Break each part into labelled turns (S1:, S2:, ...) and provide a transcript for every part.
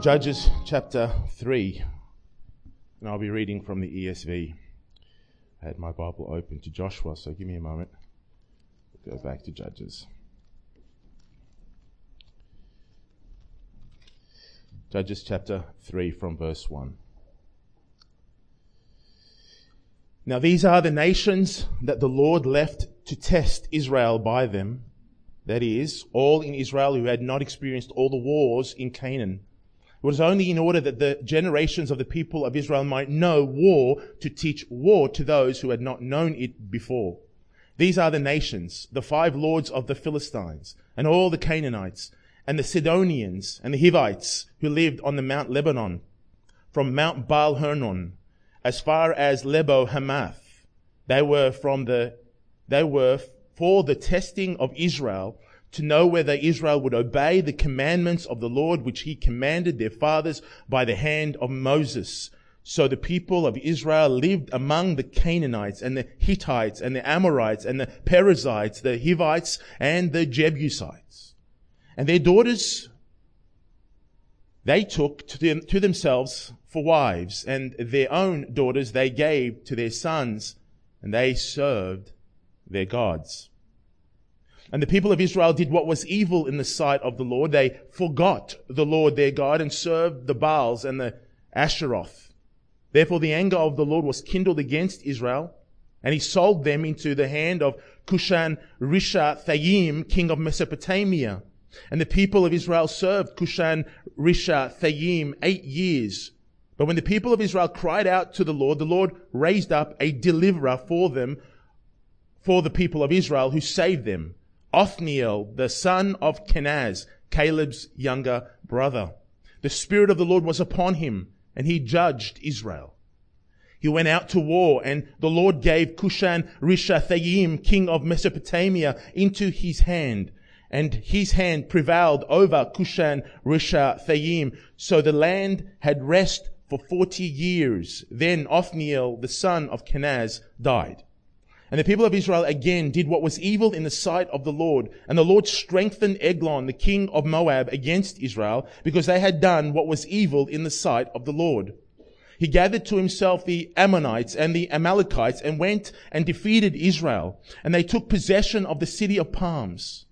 S1: Judges chapter 3, and I'll be reading from the ESV. I had my Bible open to Joshua, so give me a moment. Go back to Judges. Judges chapter 3 from verse 1. Now, these are the nations that the Lord left to test Israel by them. That is, all in Israel who had not experienced all the wars in Canaan was only in order that the generations of the people of Israel might know war to teach war to those who had not known it before. These are the nations, the five lords of the Philistines, and all the Canaanites, and the Sidonians, and the Hivites, who lived on the Mount Lebanon, from Mount Baal Hermon, as far as Lebo Hamath. They were from the, they were for the testing of Israel to know whether Israel would obey the commandments of the Lord which he commanded their fathers by the hand of Moses. So the people of Israel lived among the Canaanites and the Hittites and the Amorites and the Perizzites, the Hivites and the Jebusites. And their daughters they took to, them, to themselves for wives, and their own daughters they gave to their sons, and they served their gods. And the people of Israel did what was evil in the sight of the Lord. They forgot the Lord their God and served the Baals and the Asheroth. Therefore the anger of the Lord was kindled against Israel, and he sold them into the hand of Cushan Rishathaim, king of Mesopotamia. And the people of Israel served Cushan Rishathaim eight years. But when the people of Israel cried out to the Lord, the Lord raised up a deliverer for them, for the people of Israel, who saved them. Othniel, the son of Kenaz, Caleb's younger brother. The Spirit of the Lord was upon him, and he judged Israel. He went out to war, and the Lord gave Cushan Rishathaim, king of Mesopotamia, into his hand. And his hand prevailed over Cushan Rishathaim. So the land had rest for forty years. Then Othniel, the son of Kenaz, died. And the people of Israel again did what was evil in the sight of the Lord. And the Lord strengthened Eglon, the king of Moab, against Israel because they had done what was evil in the sight of the Lord. He gathered to himself the Ammonites and the Amalekites and went and defeated Israel. And they took possession of the city of palms.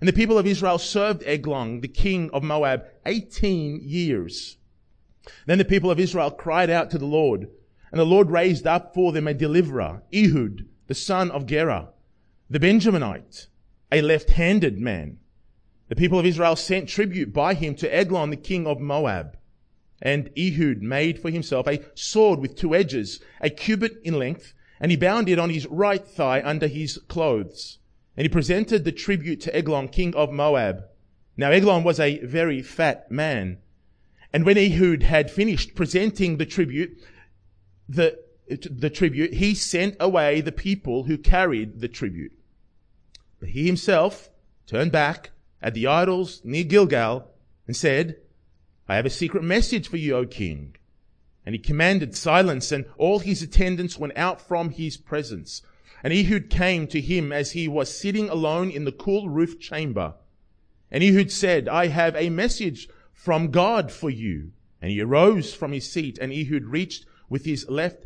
S1: And the people of Israel served Eglon, the king of Moab, 18 years. Then the people of Israel cried out to the Lord. And the Lord raised up for them a deliverer, Ehud, the son of Gera, the Benjaminite, a left-handed man. The people of Israel sent tribute by him to Eglon, the king of Moab. And Ehud made for himself a sword with two edges, a cubit in length, and he bound it on his right thigh under his clothes. And he presented the tribute to Eglon, king of Moab. Now Eglon was a very fat man. And when Ehud had finished presenting the tribute, the the tribute, he sent away the people who carried the tribute. But he himself turned back at the idols near Gilgal and said, I have a secret message for you, O king. And he commanded silence and all his attendants went out from his presence. And Ehud came to him as he was sitting alone in the cool roof chamber. And Ehud said, I have a message from God for you. And he arose from his seat and Ehud reached with his left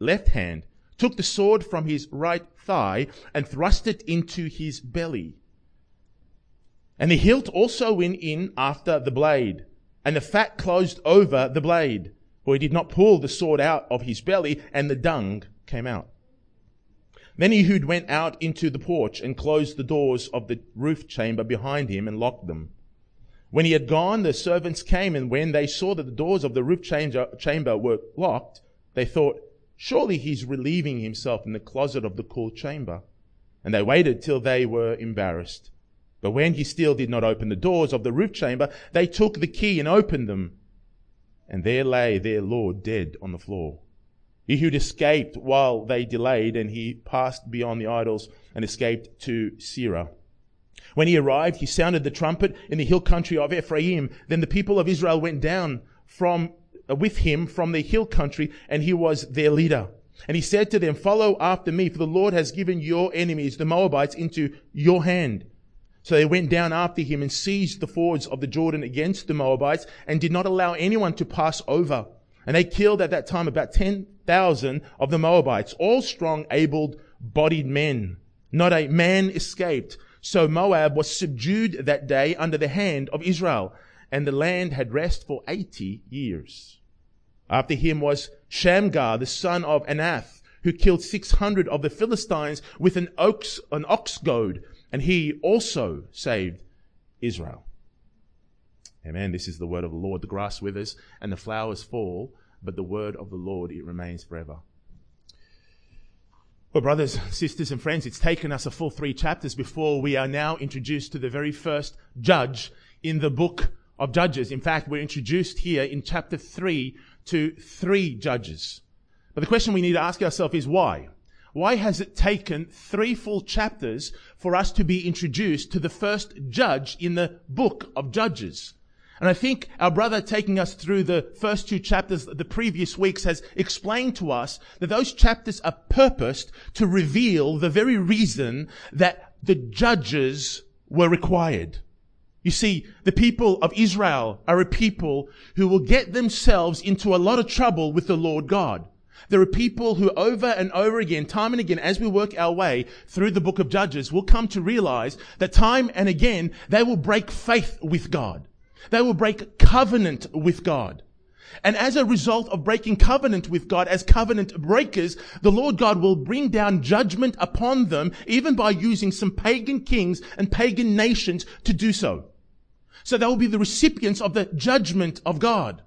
S1: left hand, took the sword from his right thigh and thrust it into his belly. And the hilt also went in after the blade, and the fat closed over the blade, for he did not pull the sword out of his belly, and the dung came out. Then Ehud went out into the porch and closed the doors of the roof chamber behind him and locked them. When he had gone, the servants came, and when they saw that the doors of the roof chamber were locked, they thought, Surely he's relieving himself in the closet of the cool chamber. And they waited till they were embarrassed. But when he still did not open the doors of the roof chamber, they took the key and opened them. And there lay their Lord dead on the floor. Ehud escaped while they delayed, and he passed beyond the idols and escaped to Seirah. When he arrived, he sounded the trumpet in the hill country of Ephraim. Then the people of Israel went down from, Uh, with him from the hill country, and he was their leader. And he said to them, Follow after me, for the Lord has given your enemies, the Moabites, into your hand. So they went down after him and seized the fords of the Jordan against the Moabites and did not allow anyone to pass over. And they killed at that time about 10,000 of the Moabites, all strong, able-bodied men. Not a man escaped. So Moab was subdued that day under the hand of Israel, and the land had rest for 80 years. After him was Shamgar, the son of Anath, who killed 600 of the Philistines with an ox, an ox goad and he also saved Israel. Amen. This is the word of the Lord. The grass withers and the flowers fall, but the word of the Lord, it remains forever. Well, brothers, sisters, and friends, it's taken us a full three chapters before we are now introduced to the very first judge in the book of Judges. In fact, we're introduced here in chapter three to three judges. But the question we need to ask ourselves is why? Why has it taken three full chapters for us to be introduced to the first judge in the book of Judges? And I think our brother taking us through the first two chapters the previous weeks has explained to us that those chapters are purposed to reveal the very reason that the judges were required. You see, the people of Israel are a people who will get themselves into a lot of trouble with the Lord God. There are people who over and over again, time and again, as we work our way through the book of Judges, will come to realize that time and again, they will break faith with God. They will break covenant with God. And as a result of breaking covenant with God, as covenant breakers, the Lord God will bring down judgment upon them, even by using some pagan kings and pagan nations to do so. So they will be the recipients of the judgment of God.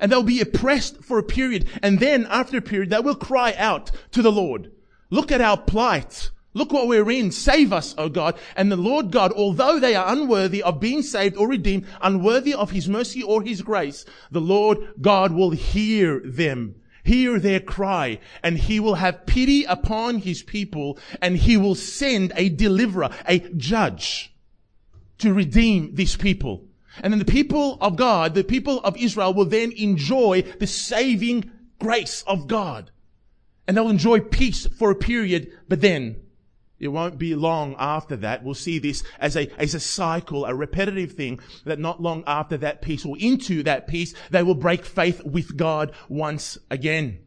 S1: And they'll be oppressed for a period. And then after a period, they will cry out to the Lord. Look at our plight. Look what we're in. Save us, O God. And the Lord God, although they are unworthy of being saved or redeemed, unworthy of His mercy or His grace, the Lord God will hear them, hear their cry, and He will have pity upon His people, and He will send a deliverer, a judge, to redeem these people. And then the people of God, the people of Israel will then enjoy the saving grace of God. And they'll enjoy peace for a period, but then it won't be long after that. We'll see this as a, as a cycle, a repetitive thing that not long after that peace or into that peace, they will break faith with God once again.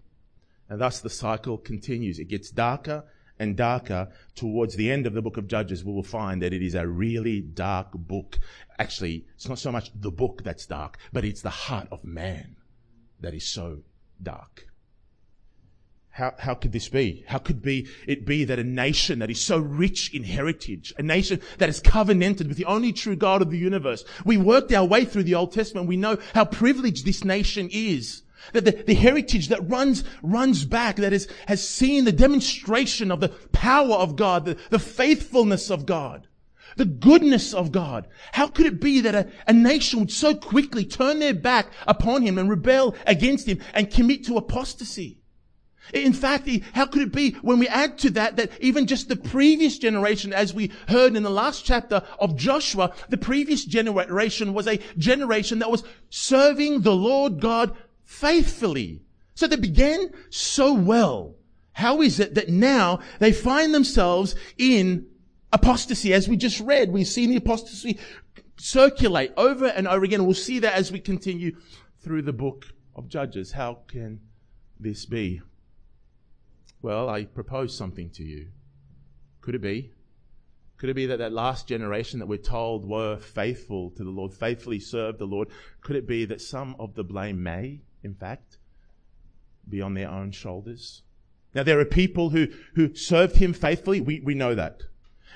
S1: And thus the cycle continues. It gets darker and darker towards the end of the book of Judges, we will find that it is a really dark book. Actually, it's not so much the book that's dark, but it's the heart of man that is so dark. How, how could this be? How could be, it be that a nation that is so rich in heritage, a nation that is covenanted with the only true God of the universe? We worked our way through the Old Testament. We know how privileged this nation is. That the, the heritage that runs, runs back, that is, has seen the demonstration of the power of God, the, the faithfulness of God, the goodness of God. How could it be that a, a nation would so quickly turn their back upon Him and rebel against Him and commit to apostasy? In fact, how could it be when we add to that that even just the previous generation, as we heard in the last chapter of Joshua, the previous generation was a generation that was serving the Lord God faithfully. So they began so well. How is it that now they find themselves in apostasy? As we just read, we've seen the apostasy circulate over and over again. We'll see that as we continue through the book of Judges. How can this be? Well, I propose something to you. Could it be? Could it be that that last generation that we're told were faithful to the Lord, faithfully served the Lord? Could it be that some of the blame may in fact, be on their own shoulders. Now, there are people who, who served him faithfully. We, we know that.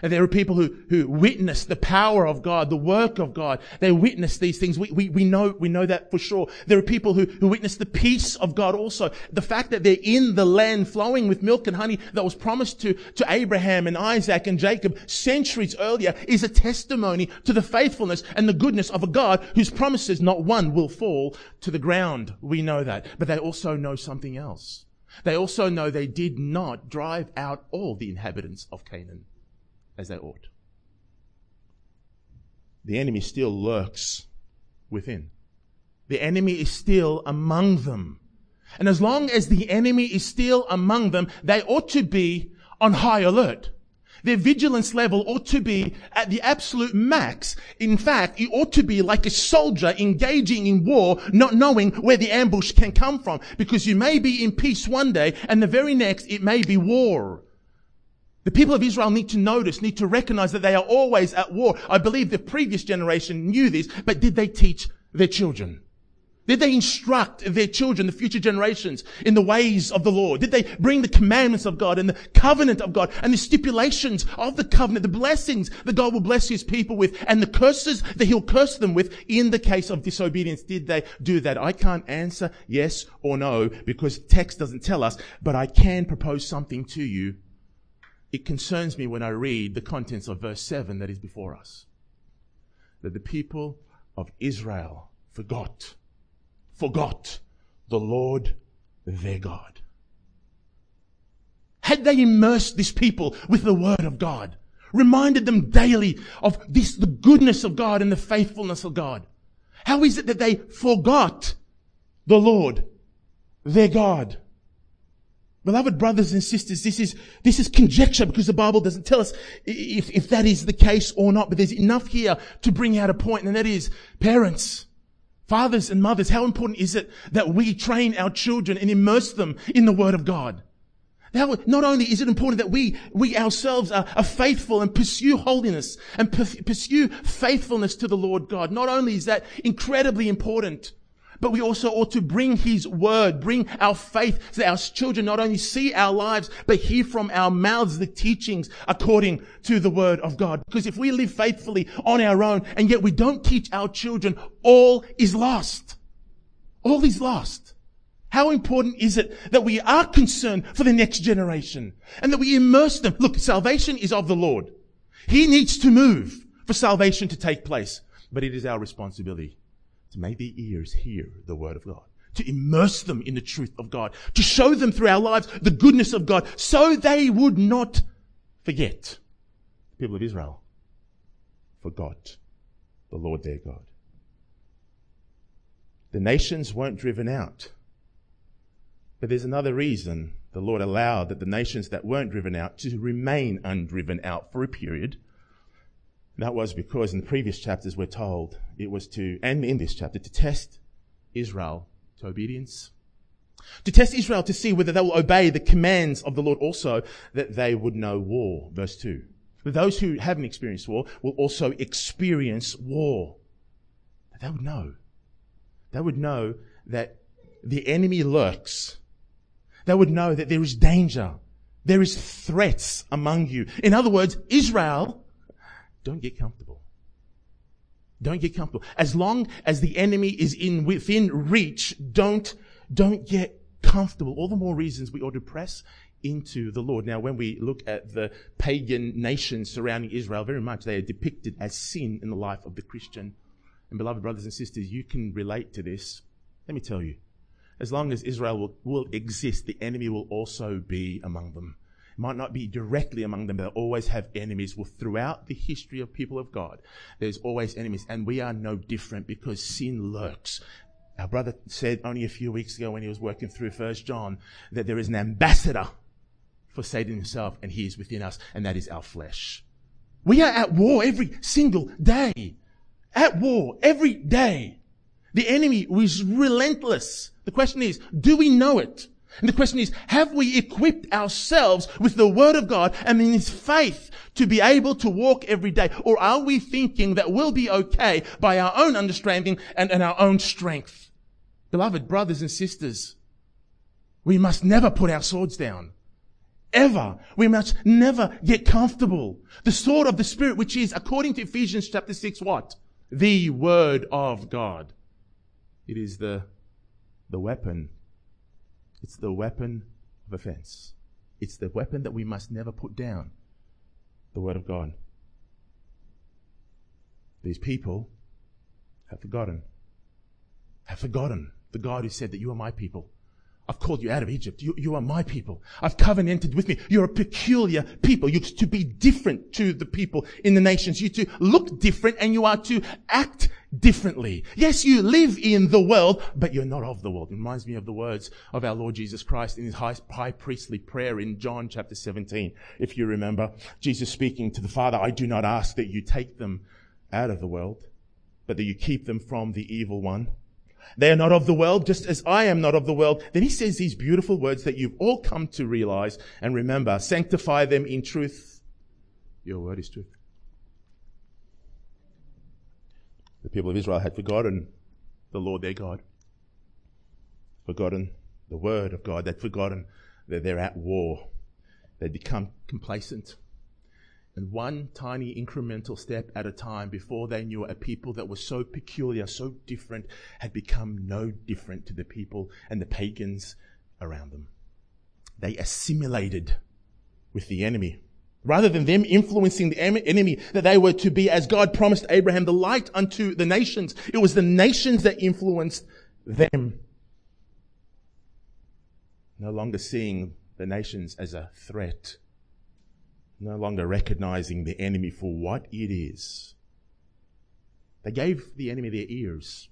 S1: And there are people who, who witness the power of God, the work of God. They witness these things. We, we, we know, we know that for sure. There are people who, who witness the peace of God also. The fact that they're in the land flowing with milk and honey that was promised to, to Abraham and Isaac and Jacob centuries earlier is a testimony to the faithfulness and the goodness of a God whose promises not one will fall to the ground. We know that. But they also know something else. They also know they did not drive out all the inhabitants of Canaan as they ought. The enemy still lurks within. The enemy is still among them. And as long as the enemy is still among them, they ought to be on high alert. Their vigilance level ought to be at the absolute max. In fact, it ought to be like a soldier engaging in war, not knowing where the ambush can come from. Because you may be in peace one day, and the very next it may be war. The people of Israel need to notice, need to recognize that they are always at war. I believe the previous generation knew this, but did they teach their children? Did they instruct their children, the future generations, in the ways of the Lord? Did they bring the commandments of God and the covenant of God and the stipulations of the covenant, the blessings that God will bless his people with and the curses that he'll curse them with in the case of disobedience? Did they do that? I can't answer yes or no because text doesn't tell us, but I can propose something to you it concerns me when I read the contents of verse 7 that is before us. That the people of Israel forgot, forgot the Lord their God. Had they immersed this people with the word of God, reminded them daily of this, the goodness of God and the faithfulness of God, how is it that they forgot the Lord their God? Beloved brothers and sisters, this is, this is conjecture because the Bible doesn't tell us if, if that is the case or not, but there's enough here to bring out a point, and that is, parents, fathers and mothers, how important is it that we train our children and immerse them in the Word of God? Not only is it important that we, we ourselves are, are faithful and pursue holiness and pursue faithfulness to the Lord God, not only is that incredibly important, but we also ought to bring His Word, bring our faith so that our children not only see our lives, but hear from our mouths the teachings according to the Word of God. Because if we live faithfully on our own and yet we don't teach our children, all is lost. All is lost. How important is it that we are concerned for the next generation and that we immerse them? Look, salvation is of the Lord. He needs to move for salvation to take place, but it is our responsibility to their ears hear the word of God, to immerse them in the truth of God, to show them through our lives the goodness of God, so they would not forget. The people of Israel forgot the Lord their God. The nations weren't driven out. But there's another reason the Lord allowed that the nations that weren't driven out to remain undriven out for a period that was because in the previous chapters we're told it was to, and in this chapter, to test Israel to obedience. To test Israel to see whether they will obey the commands of the Lord also, that they would know war. Verse 2. Those who haven't experienced war will also experience war. They would know. They would know that the enemy lurks. They would know that there is danger. There is threats among you. In other words, Israel don't get comfortable. Don't get comfortable. As long as the enemy is in within reach, don't, don't get comfortable. All the more reasons we ought to press into the Lord. Now, when we look at the pagan nations surrounding Israel, very much they are depicted as sin in the life of the Christian. And beloved brothers and sisters, you can relate to this. Let me tell you, as long as Israel will, will exist, the enemy will also be among them might not be directly among them, but they always have enemies. Well, throughout the history of people of God, there's always enemies, and we are no different because sin lurks. Our brother said only a few weeks ago when he was working through First John that there is an ambassador for Satan himself, and he is within us, and that is our flesh. We are at war every single day. At war every day. The enemy was relentless. The question is, do we know it? And the question is, have we equipped ourselves with the Word of God and in His faith to be able to walk every day? Or are we thinking that we'll be okay by our own understanding and, and our own strength? Beloved brothers and sisters, we must never put our swords down. ever. We must never get comfortable. The sword of the Spirit, which is, according to Ephesians chapter 6, what? The Word of God. It is the, the weapon. It's the weapon of offense. It's the weapon that we must never put down. The Word of God. These people have forgotten. Have forgotten the God who said that you are my people. I've called you out of Egypt. You, you are my people. I've covenanted with me. You're a peculiar people. You're to be different to the people in the nations. You're to look different and you are to act differently. Yes, you live in the world, but you're not of the world. It reminds me of the words of our Lord Jesus Christ in his high, high priestly prayer in John chapter 17. If you remember, Jesus speaking to the Father, I do not ask that you take them out of the world, but that you keep them from the evil one. They are not of the world, just as I am not of the world. Then he says these beautiful words that you've all come to realize and remember. Sanctify them in truth. Your word is truth. The people of Israel had forgotten the Lord their God, forgotten the word of God, they'd forgotten that they're at war. They'd become complacent and one tiny incremental step at a time before they knew a people that was so peculiar, so different, had become no different to the people and the pagans around them. They assimilated with the enemy. Rather than them influencing the enemy, that they were to be, as God promised Abraham, the light unto the nations. It was the nations that influenced them. No longer seeing the nations as a threat no longer recognizing the enemy for what it is. They gave the enemy their ears.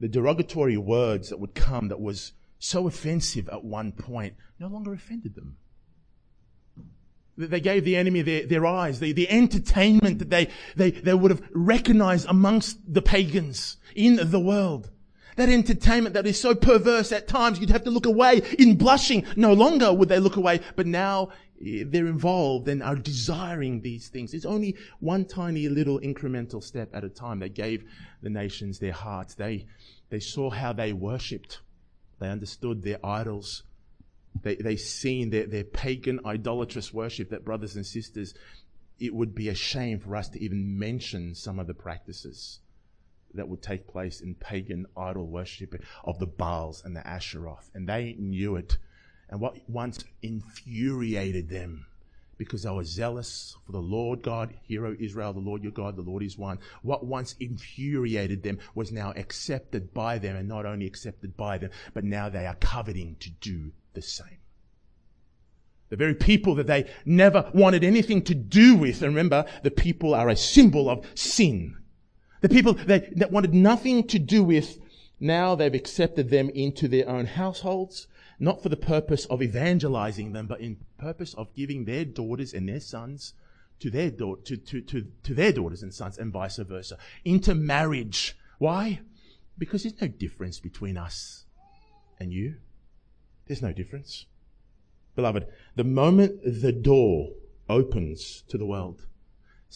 S1: The derogatory words that would come that was so offensive at one point no longer offended them. They gave the enemy their, their eyes, the, the entertainment that they, they, they would have recognized amongst the pagans in the world. That entertainment that is so perverse at times, you'd have to look away in blushing. No longer would they look away, but now Eh, they're involved and are desiring these things. It's only one tiny little incremental step at a time. They gave the nations their hearts. They, they saw how they worshipped. They understood their idols. They, they seen their, their pagan idolatrous worship that brothers and sisters, it would be a shame for us to even mention some of the practices that would take place in pagan idol worship of the Baals and the Asheroth. And they knew it and what once infuriated them because they were zealous for the Lord God, Hero Israel, the Lord your God, the Lord is one. What once infuriated them was now accepted by them, and not only accepted by them, but now they are coveting to do the same. The very people that they never wanted anything to do with, and remember, the people are a symbol of sin. The people that, that wanted nothing to do with, now they've accepted them into their own households not for the purpose of evangelizing them, but in purpose of giving their daughters and their sons to their, da- to, to, to, to their daughters and sons and vice versa. Into marriage. Why? Because there's no difference between us and you. There's no difference. Beloved, the moment the door opens to the world,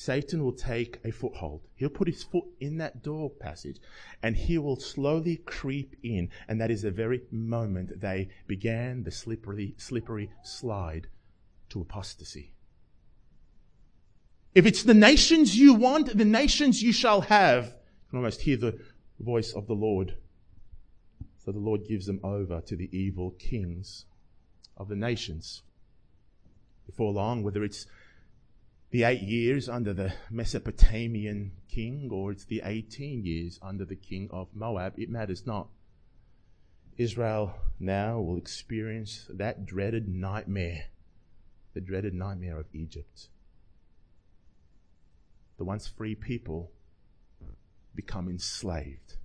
S1: Satan will take a foothold. He'll put his foot in that door passage and he will slowly creep in. And that is the very moment they began the slippery, slippery slide to apostasy. If it's the nations you want, the nations you shall have. You can almost hear the voice of the Lord. So the Lord gives them over to the evil kings of the nations. Before long, whether it's the eight years under the Mesopotamian king or it's the 18 years under the king of Moab, it matters not. Israel now will experience that dreaded nightmare, the dreaded nightmare of Egypt. The once free people become enslaved.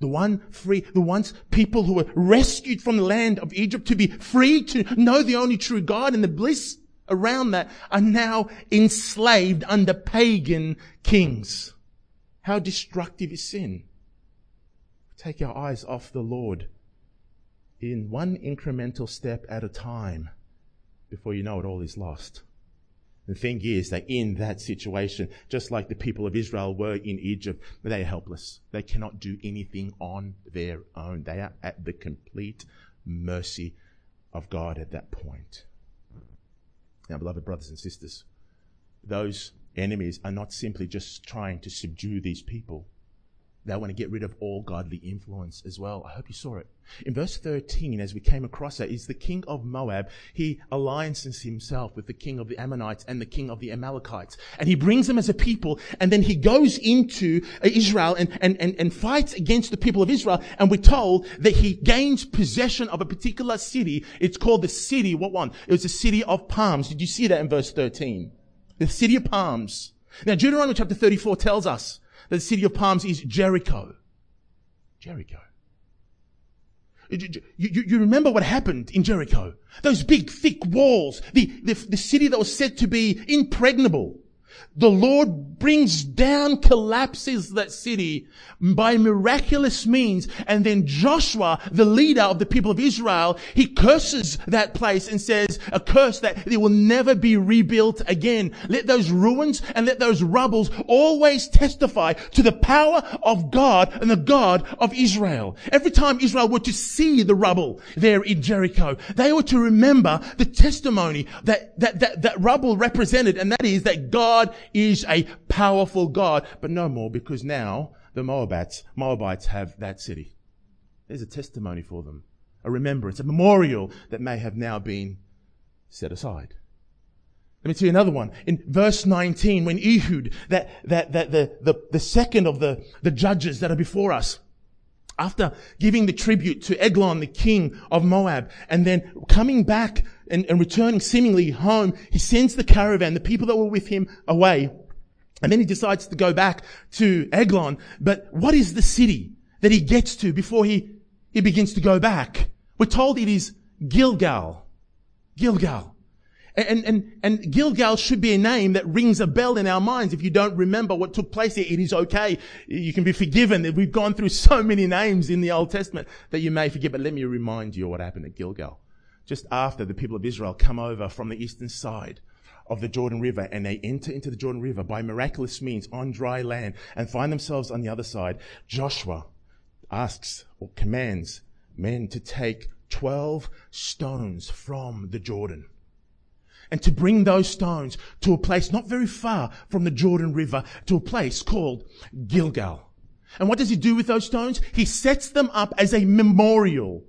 S1: The one free, the once people who were rescued from the land of Egypt to be free to know the only true God and the bliss around that are now enslaved under pagan kings. How destructive is sin? Take our eyes off the Lord in one incremental step at a time before you know it all is lost. The thing is that in that situation, just like the people of Israel were in Egypt, they are helpless. They cannot do anything on their own. They are at the complete mercy of God at that point. Now, beloved brothers and sisters, those enemies are not simply just trying to subdue these people. They want to get rid of all godly influence as well. I hope you saw it. In verse 13, as we came across that, is the king of Moab. He alliances himself with the king of the Ammonites and the king of the Amalekites. And he brings them as a people. And then he goes into uh, Israel and, and, and, and fights against the people of Israel. And we're told that he gains possession of a particular city. It's called the city, what one? It was the city of palms. Did you see that in verse 13? The city of palms. Now, Deuteronomy chapter 34 tells us the city of palms is Jericho. Jericho. You, you, you, remember what happened in Jericho? Those big, thick walls, the, the, the city that was said to be impregnable. The Lord brings down, collapses that city by miraculous means. And then Joshua, the leader of the people of Israel, he curses that place and says a curse that it will never be rebuilt again. Let those ruins and let those rubbles always testify to the power of God and the God of Israel. Every time Israel were to see the rubble there in Jericho, they were to remember the testimony that, that, that, that rubble represented. And that is that God is a powerful God, but no more because now the Moabites, Moabites have that city. There's a testimony for them, a remembrance, a memorial that may have now been set aside. Let me tell you another one. In verse 19, when Ehud, that, that, that the, the, the second of the, the judges that are before us, after giving the tribute to Eglon, the king of Moab, and then coming back and, and returning seemingly home, he sends the caravan, the people that were with him away. And then he decides to go back to Eglon. But what is the city that he gets to before he, he begins to go back? We're told it is Gilgal. Gilgal. And, and, and Gilgal should be a name that rings a bell in our minds. If you don't remember what took place here, it is okay. You can be forgiven. We've gone through so many names in the Old Testament that you may forget. But let me remind you what happened at Gilgal just after the people of Israel come over from the eastern side of the Jordan River and they enter into the Jordan River by miraculous means on dry land and find themselves on the other side, Joshua asks or commands men to take 12 stones from the Jordan and to bring those stones to a place not very far from the Jordan River to a place called Gilgal. And what does he do with those stones? He sets them up as a memorial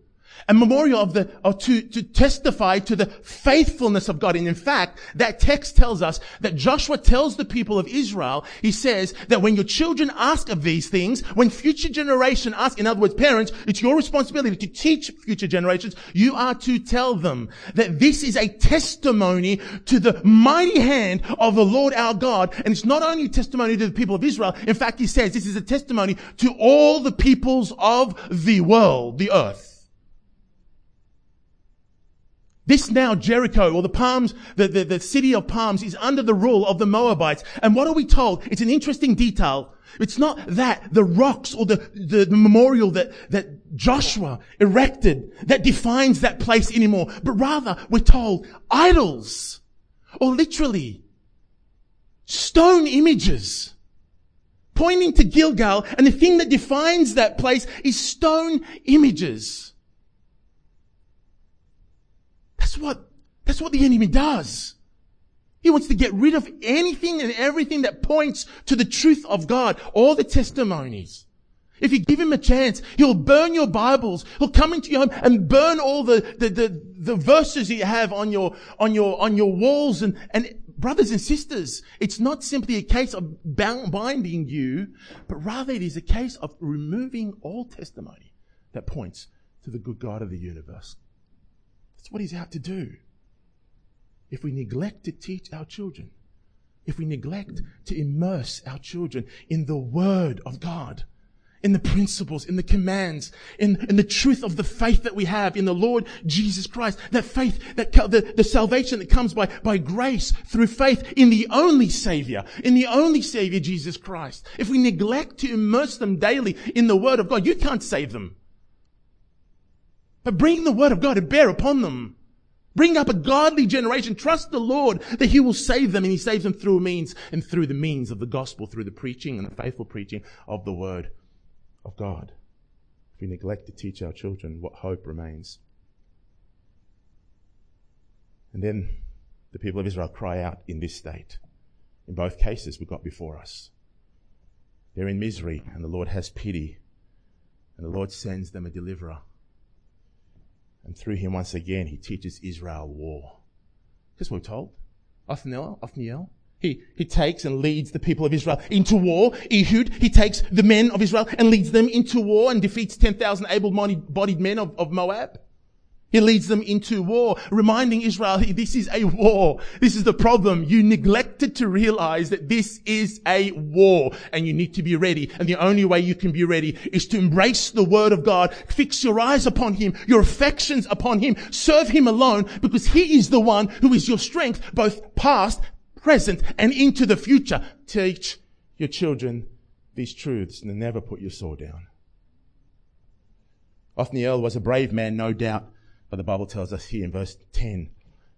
S1: a memorial of the, of to, to testify to the faithfulness of God. And in fact, that text tells us that Joshua tells the people of Israel, he says that when your children ask of these things, when future generation ask, in other words, parents, it's your responsibility to teach future generations, you are to tell them that this is a testimony to the mighty hand of the Lord our God. And it's not only testimony to the people of Israel. In fact, he says this is a testimony to all the peoples of the world, the earth. This now Jericho or the palms, the, the, the city of palms is under the rule of the Moabites. And what are we told? It's an interesting detail. It's not that the rocks or the, the, the, memorial that, that Joshua erected that defines that place anymore, but rather we're told idols or literally stone images pointing to Gilgal and the thing that defines that place is stone images. That's what, that's what the enemy does. He wants to get rid of anything and everything that points to the truth of God, all the testimonies. If you give him a chance, he'll burn your Bibles. He'll come into your home and burn all the, the, the, the verses you have on your, on your, on your walls. And, and brothers and sisters, it's not simply a case of binding you, but rather it is a case of removing all testimony that points to the good God of the universe. That's what he's out to do. If we neglect to teach our children, if we neglect to immerse our children in the Word of God, in the principles, in the commands, in, in the truth of the faith that we have in the Lord Jesus Christ, that faith, that the, the salvation that comes by, by grace through faith in the only Savior, in the only Savior, Jesus Christ. If we neglect to immerse them daily in the Word of God, you can't save them. But bring the word of God to bear upon them. Bring up a godly generation. Trust the Lord that He will save them and He saves them through means and through the means of the gospel, through the preaching and the faithful preaching of the word of God. If we neglect to teach our children, what hope remains? And then the people of Israel cry out in this state. In both cases, we've got before us. They're in misery, and the Lord has pity, and the Lord sends them a deliverer. And through him, once again, he teaches Israel war. That's what we're told. Othniel, Othniel, he, he takes and leads the people of Israel into war. Ehud, he takes the men of Israel and leads them into war and defeats 10,000 able-bodied men of, of Moab. He leads them into war, reminding Israel, this is a war. This is the problem. You neglected to realize that this is a war and you need to be ready. And the only way you can be ready is to embrace the word of God. Fix your eyes upon him, your affections upon him. Serve him alone because he is the one who is your strength, both past, present, and into the future. Teach your children these truths and never put your sword down. Othniel was a brave man, no doubt. But the Bible tells us here in verse 10,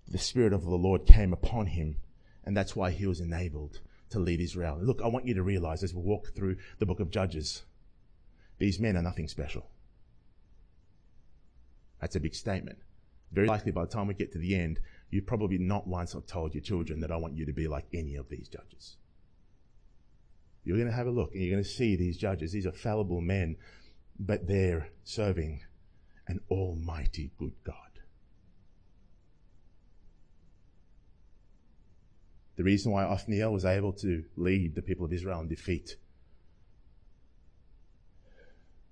S1: the Spirit of the Lord came upon him, and that's why he was enabled to lead Israel. Look, I want you to realize as we walk through the book of Judges, these men are nothing special. That's a big statement. Very likely by the time we get to the end, you probably not once have told your children that I want you to be like any of these judges. You're going to have a look and you're going to see these judges. These are fallible men, but they're serving an almighty good God. The reason why Othniel was able to lead the people of Israel in defeat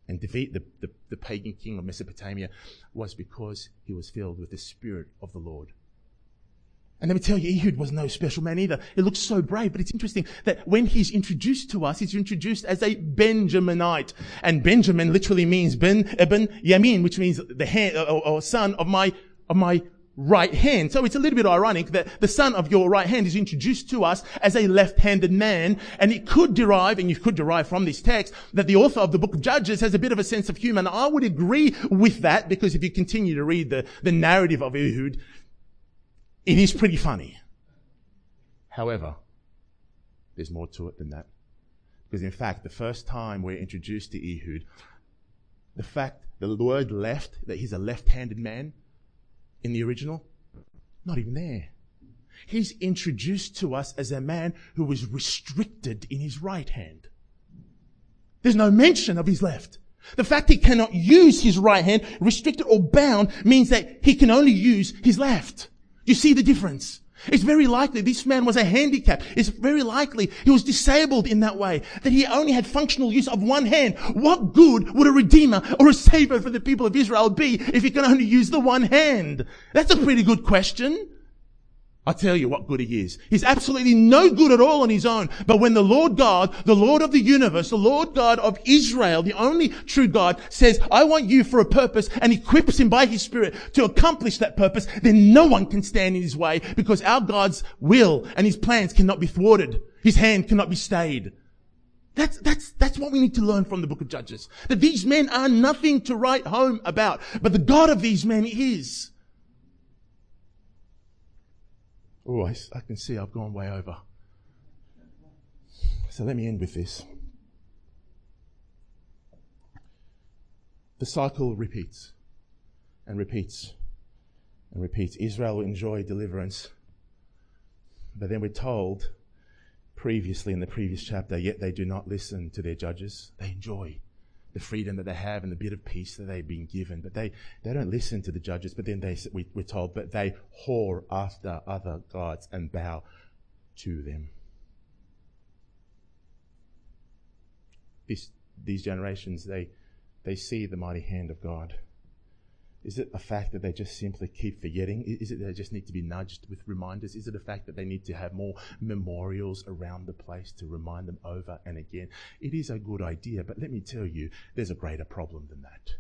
S1: and defeat the, the, the, pagan king of Mesopotamia was because he was filled with the Spirit of the Lord. And let me tell you, Ehud was no special man either. He looks so brave, but it's interesting that when he's introduced to us, he's introduced as a Benjaminite. And Benjamin literally means Ben uh, Eben Yamin, which means the hand, uh, or, or son of my, of my right hand. So it's a little bit ironic that the son of your right hand is introduced to us as a left-handed man. And it could derive, and you could derive from this text, that the author of the book of Judges has a bit of a sense of humor. And I would agree with that because if you continue to read the, the narrative of Ehud, it is pretty funny. However, there's more to it than that. Because in fact, the first time we're introduced to Ehud, the fact, the word left, that he's a left-handed man in the original, not even there. He's introduced to us as a man who was restricted in his right hand. There's no mention of his left. The fact he cannot use his right hand, restricted or bound, means that he can only use his left. You see the difference? It's very likely this man was a handicap. It's very likely he was disabled in that way, that he only had functional use of one hand. What good would a redeemer or a savior for the people of Israel be if he can only use the one hand? That's a pretty good question. I tell you what good he is. He's absolutely no good at all on his own. But when the Lord God, the Lord of the universe, the Lord God of Israel, the only true God says, I want you for a purpose and equips him by his spirit to accomplish that purpose, then no one can stand in his way because our God's will and his plans cannot be thwarted. His hand cannot be stayed. That's, that's, that's what we need to learn from the book of Judges. That these men are nothing to write home about, but the God of these men is. Oh, I, I can see I've gone way over. So let me end with this. The cycle repeats and repeats and repeats. Israel will enjoy deliverance. But then we're told previously in the previous chapter, yet they do not listen to their judges. They enjoy the freedom that they have and the bit of peace that they've been given. But they, they don't listen to the judges. But then they, we, we're told, but they whore after other gods and bow to them. This, these generations, they, they see the mighty hand of God. Is it a fact that they just simply keep forgetting? Is it they just need to be nudged with reminders? Is it a fact that they need to have more memorials around the place to remind them over and again? It is a good idea, but let me tell you, there's a greater problem than that.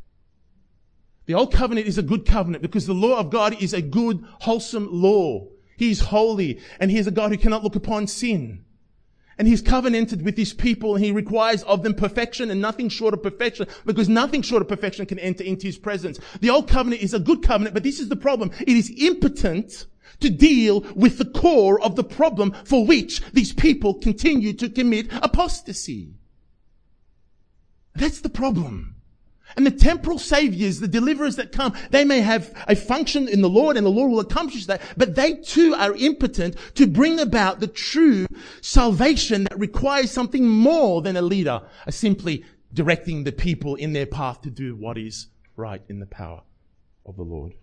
S1: The old covenant is a good covenant because the law of God is a good, wholesome law. He is holy and he is a God who cannot look upon sin. And he's covenanted with his people and he requires of them perfection and nothing short of perfection because nothing short of perfection can enter into his presence. The old covenant is a good covenant, but this is the problem. It is impotent to deal with the core of the problem for which these people continue to commit apostasy. That's the problem. And the temporal saviors, the deliverers that come, they may have a function in the Lord and the Lord will accomplish that, but they too are impotent to bring about the true salvation that requires something more than a leader, a simply directing the people in their path to do what is right in the power of the Lord.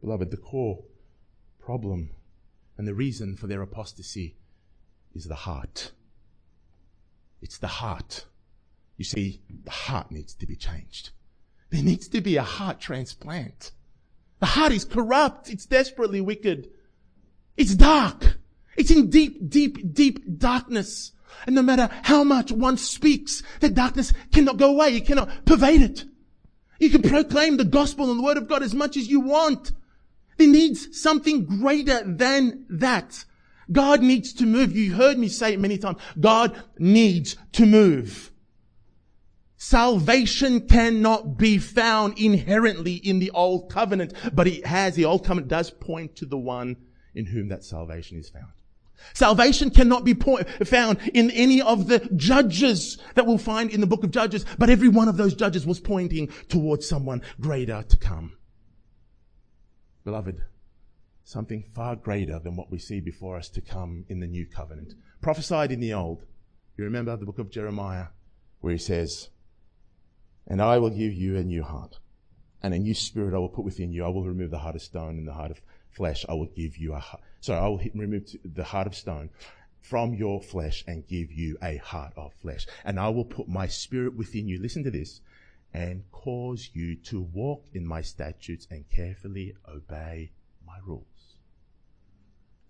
S1: Beloved, the core problem and the reason for their apostasy is the heart. It's the heart. You see, the heart needs to be changed. There needs to be a heart transplant. The heart is corrupt. It's desperately wicked. It's dark. It's in deep, deep, deep darkness. And no matter how much one speaks, the darkness cannot go away. You cannot pervade it. You can proclaim the gospel and the word of God as much as you want. There needs something greater than that. God needs to move. You heard me say it many times. God needs to move. Salvation cannot be found inherently in the old covenant, but it has, the old covenant does point to the one in whom that salvation is found. Salvation cannot be found in any of the judges that we'll find in the book of Judges, but every one of those judges was pointing towards someone greater to come. Beloved, something far greater than what we see before us to come in the new covenant. Prophesied in the old. You remember the book of Jeremiah where he says, And I will give you a new heart, and a new spirit I will put within you. I will remove the heart of stone and the heart of flesh. I will give you a heart. I will remove the heart of stone from your flesh and give you a heart of flesh. And I will put my spirit within you. Listen to this. And cause you to walk in my statutes and carefully obey my rules.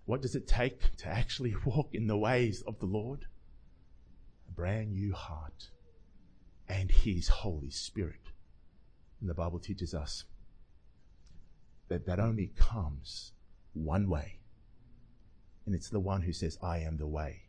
S1: What does it take to actually walk in the ways of the Lord? A brand new heart and His Holy Spirit. And the Bible teaches us that that only comes one way. And it's the one who says, I am the way,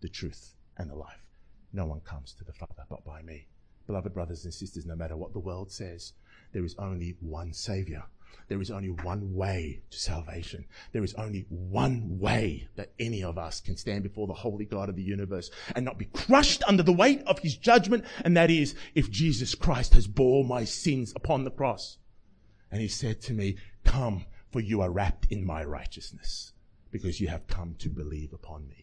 S1: the truth, and the life. No one comes to the Father but by me. Beloved brothers and sisters, no matter what the world says, there is only one Savior. There is only one way to salvation. There is only one way that any of us can stand before the holy God of the universe and not be crushed under the weight of his judgment. And that is if Jesus Christ has bore my sins upon the cross. And he said to me, come, for you are wrapped in my righteousness because you have come to believe upon me.